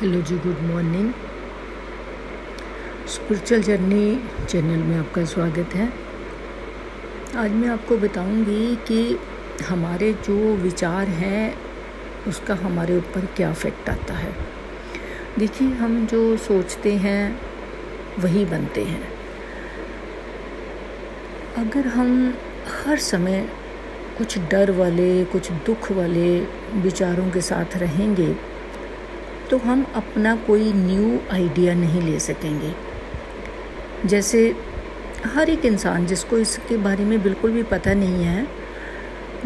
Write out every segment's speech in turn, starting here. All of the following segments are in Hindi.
हेलो जी good morning spiritual journey channel में आपका स्वागत है। आज मैं आपको बताऊँगी कि हमारे जो विचार हैं, उसका हमारे ऊपर क्या इफ़ेक्ट आता है। देखिए, हम जो सोचते हैं, वही बनते हैं। अगर हम हर समय कुछ डर वाले, कुछ दुख वाले विचारों के साथ रहेंगे तो हम अपना कोई न्यू आइडिया नहीं ले सकेंगे। जैसे हर एक इंसान जिसको इसके बारे में बिल्कुल भी पता नहीं है,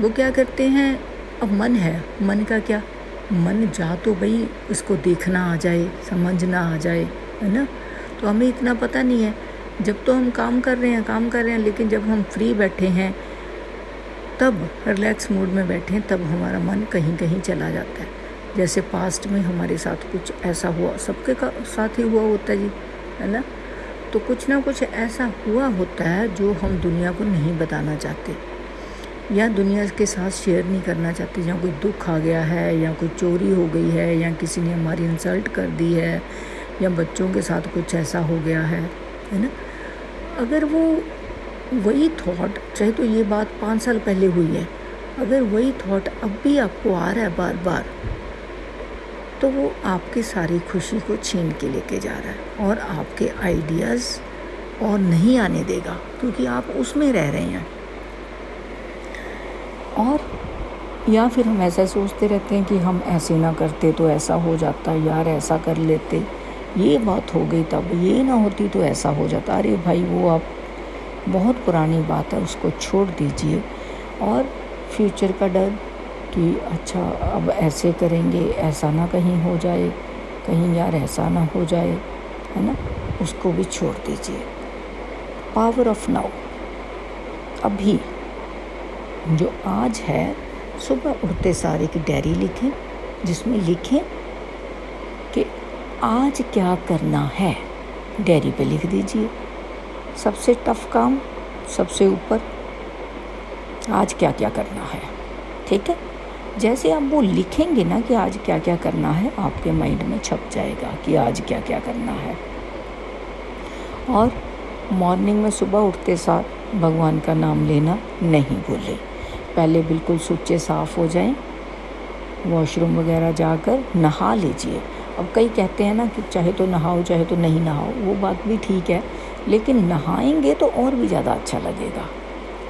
वो क्या करते हैं? अब मन है। मन का क्या? मन जा तो भाई उसको देखना आ जाए, समझना आ जाए, है ना? तो हमें इतना पता नहीं है। जब तो हम काम कर रहे हैं, काम कर रहे हैं, लेकिन जब हम फ्री बैठे हैं, तब रिलैक्स मूड में बैठे हैं, तब हमारा मन कहीं कहीं चला जाता है। जैसे पास्ट में हमारे साथ कुछ ऐसा हुआ, सबके का साथ ही हुआ होता जी, है ना? तो कुछ ना कुछ ऐसा हुआ होता है जो हम दुनिया को नहीं बताना चाहते या दुनिया के साथ शेयर नहीं करना चाहते। या कोई दुख आ गया है, या कोई चोरी हो गई है, या किसी ने हमारी इंसल्ट कर दी है, या बच्चों के साथ कुछ ऐसा हो गया है है ना? अगर वो, वही थॉट चाहे तो ये बात पाँच साल पहले हुई है, अगर वही थॉट अब भी आपको आ रहा है बार बार तो वो आपकी सारी खुशी को छीन के लेके जा रहा है और आपके आइडियाज़ और नहीं आने देगा, क्योंकि आप उसमें रह रहे हैं। और या फिर हम ऐसा सोचते रहते हैं कि हम ऐसे ना करते तो ऐसा हो जाता, यार ऐसा कर लेते। ये बात हो गई तब, ये ना होती तो ऐसा हो जाता। अरे भाई, वो आप बहुत पुरानी बात है, उसको छोड़ दीजिए। और फ्यूचर का डर कि अच्छा अब ऐसे करेंगे, ऐसा ना कहीं हो जाए, कहीं यार ऐसा ना हो जाए, है ना? उसको भी छोड़ दीजिए। पावर ऑफ़ नाउ अभी, जो आज है, सुबह उठते सारे की डायरी लिखें, जिसमें लिखें कि आज क्या करना है। डायरी पे लिख दीजिए। सबसे टफ काम, सबसे ऊपर, आज क्या क्या करना है। ठीक है? जैसे आप वो लिखेंगे ना कि आज क्या क्या करना है, आपके माइंड में छप जाएगा कि आज क्या क्या करना है। और मॉर्निंग में सुबह उठते साथ भगवान का नाम लेना नहीं भूलें। पहले बिल्कुल सुच्चे साफ़ हो जाएँ वॉशरूम वगैरह जाकर नहा लीजिए। अब कई कहते हैं ना कि चाहे तो नहाओ, चाहे तो नहीं नहाओ, वो बात भी ठीक है, लेकिन नहाएँगे तो और भी ज़्यादा अच्छा लगेगा।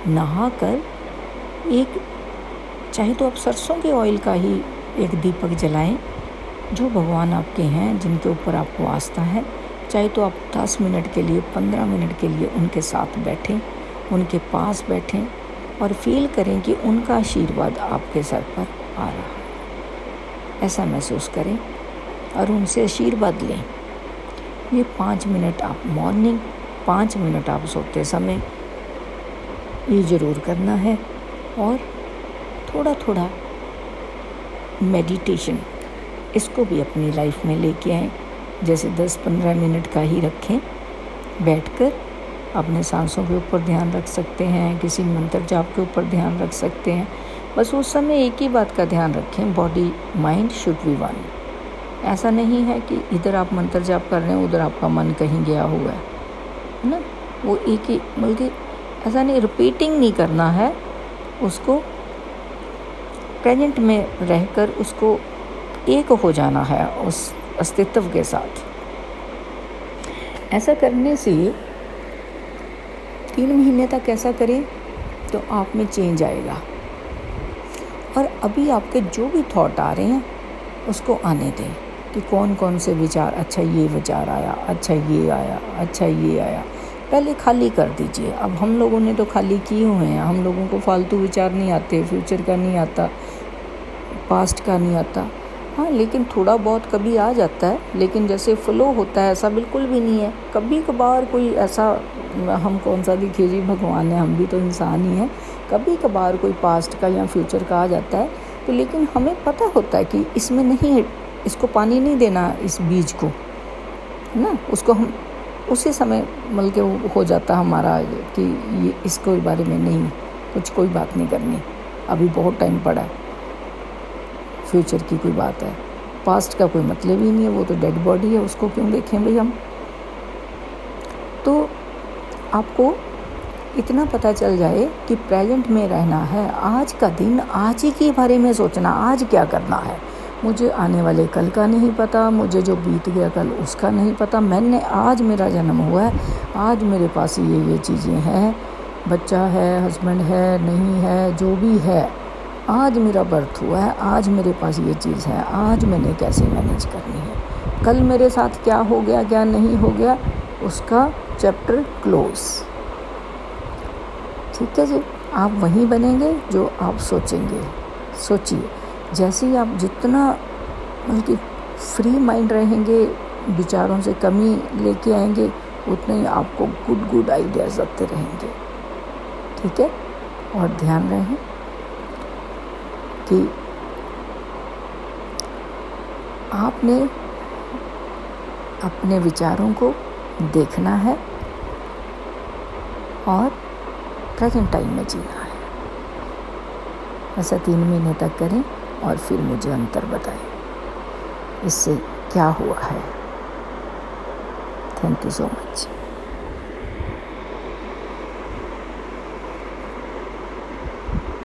नहा कर एक चाहे तो आप सरसों के ऑयल का ही एक दीपक जलाएँ, जो भगवान आपके हैं, जिनके ऊपर आपको आस्था है। चाहे तो आप 10 मिनट के लिए 15 मिनट के लिए उनके साथ बैठें, उनके पास बैठें और फील करें कि उनका आशीर्वाद आपके सर पर आ रहा है। ऐसा महसूस करें और उनसे आशीर्वाद लें। ये पाँच मिनट आप मॉर्निंग पाँच मिनट आप सोते समय ये ज़रूर करना है और थोड़ा थोड़ा मेडिटेशन इसको भी अपनी लाइफ में लेके आए। जैसे 10-15 मिनट का ही रखें। बैठकर अपने सांसों के ऊपर ध्यान रख सकते हैं, किसी मंत्र जाप के ऊपर ध्यान रख सकते हैं। बस उस समय एक ही बात का ध्यान रखें body mind should be one ऐसा नहीं है कि इधर आप मंत्र जाप कर रहे हैं, उधर आपका मन कहीं गया हुआ है। ना? वो एक ही, बल्कि ऐसा नहीं रिपीटिंग नहीं करना है, उसको प्रेजेंट में रहकर उसको एक हो जाना है उस अस्तित्व के साथ। ऐसा करने से तीन महीने तक ऐसा करें तो आप में चेंज आएगा। और अभी आपके जो भी थॉट आ रहे हैं, उसको आने दें कि कौन कौन से विचार अच्छा ये विचार आया अच्छा ये आया अच्छा ये आया। पहले खाली कर दीजिए। अब हम लोगों ने तो खाली किए हुए हैं। हम लोगों को फालतू विचार नहीं आते फ्यूचर का नहीं आता। पास्ट का नहीं आता। हाँ लेकिन थोड़ा बहुत कभी आ जाता है, लेकिन जैसे फ्लो होता है, ऐसा बिल्कुल भी नहीं है। कभी कभार कोई ऐसा, हम कौन सा दिखिए जी, भगवान है, हम भी तो इंसान ही हैं। कभी कभार कोई पास्ट का या फ्यूचर का आ जाता है तो लेकिन हमें पता होता है कि इसमें नहीं इसको पानी नहीं देना इस बीज को, है ना? उसको हम, उसी समय मतलब के हो जाता हमारा कि ये, इसको बारे में नहीं, कुछ कोई बात नहीं करनी। अभी बहुत टाइम पड़ा है। फ्यूचर की कोई बात है। पास्ट का कोई मतलब ही नहीं है, वो तो डेड बॉडी है, उसको क्यों देखें भाई हम? तो आपको इतना पता चल जाए कि प्रेजेंट में रहना है, आज का दिन, आज ही के बारे में सोचना, आज क्या करना है? मुझे आने वाले कल का नहीं पता, मुझे जो बीत गया कल उसका नहीं पता। मैंने आज मेरा जन्म हुआ है, आज मेरे पास ये ये चीज़ें हैं। बच्चा है हस्बैंड है, नहीं है, जो भी है। आज मेरा बर्थ हुआ है, आज मेरे पास ये चीज़ है, आज मैंने कैसे मैनेज करनी है? कल मेरे साथ क्या हो गया, क्या नहीं हो गया? उसका चैप्टर क्लोज ठीक है जी? आप वहीं बनेंगे जो आप सोचेंगे। सोचिए, जैसे ही आप जितना बल्कि फ्री माइंड रहेंगे, विचारों से कमी लेके आएँगे, उतने ही आपको गुड गुड आइडियाज़ आते रहेंगे। ठीक है? और ध्यान रहें। कि आपने अपने विचारों को देखना है और प्रेजेंट टाइम में जीना है। ऐसा तीन महीने तक करें और फिर मुझे अंतर बताएँ। इससे क्या हुआ है? Thank you so much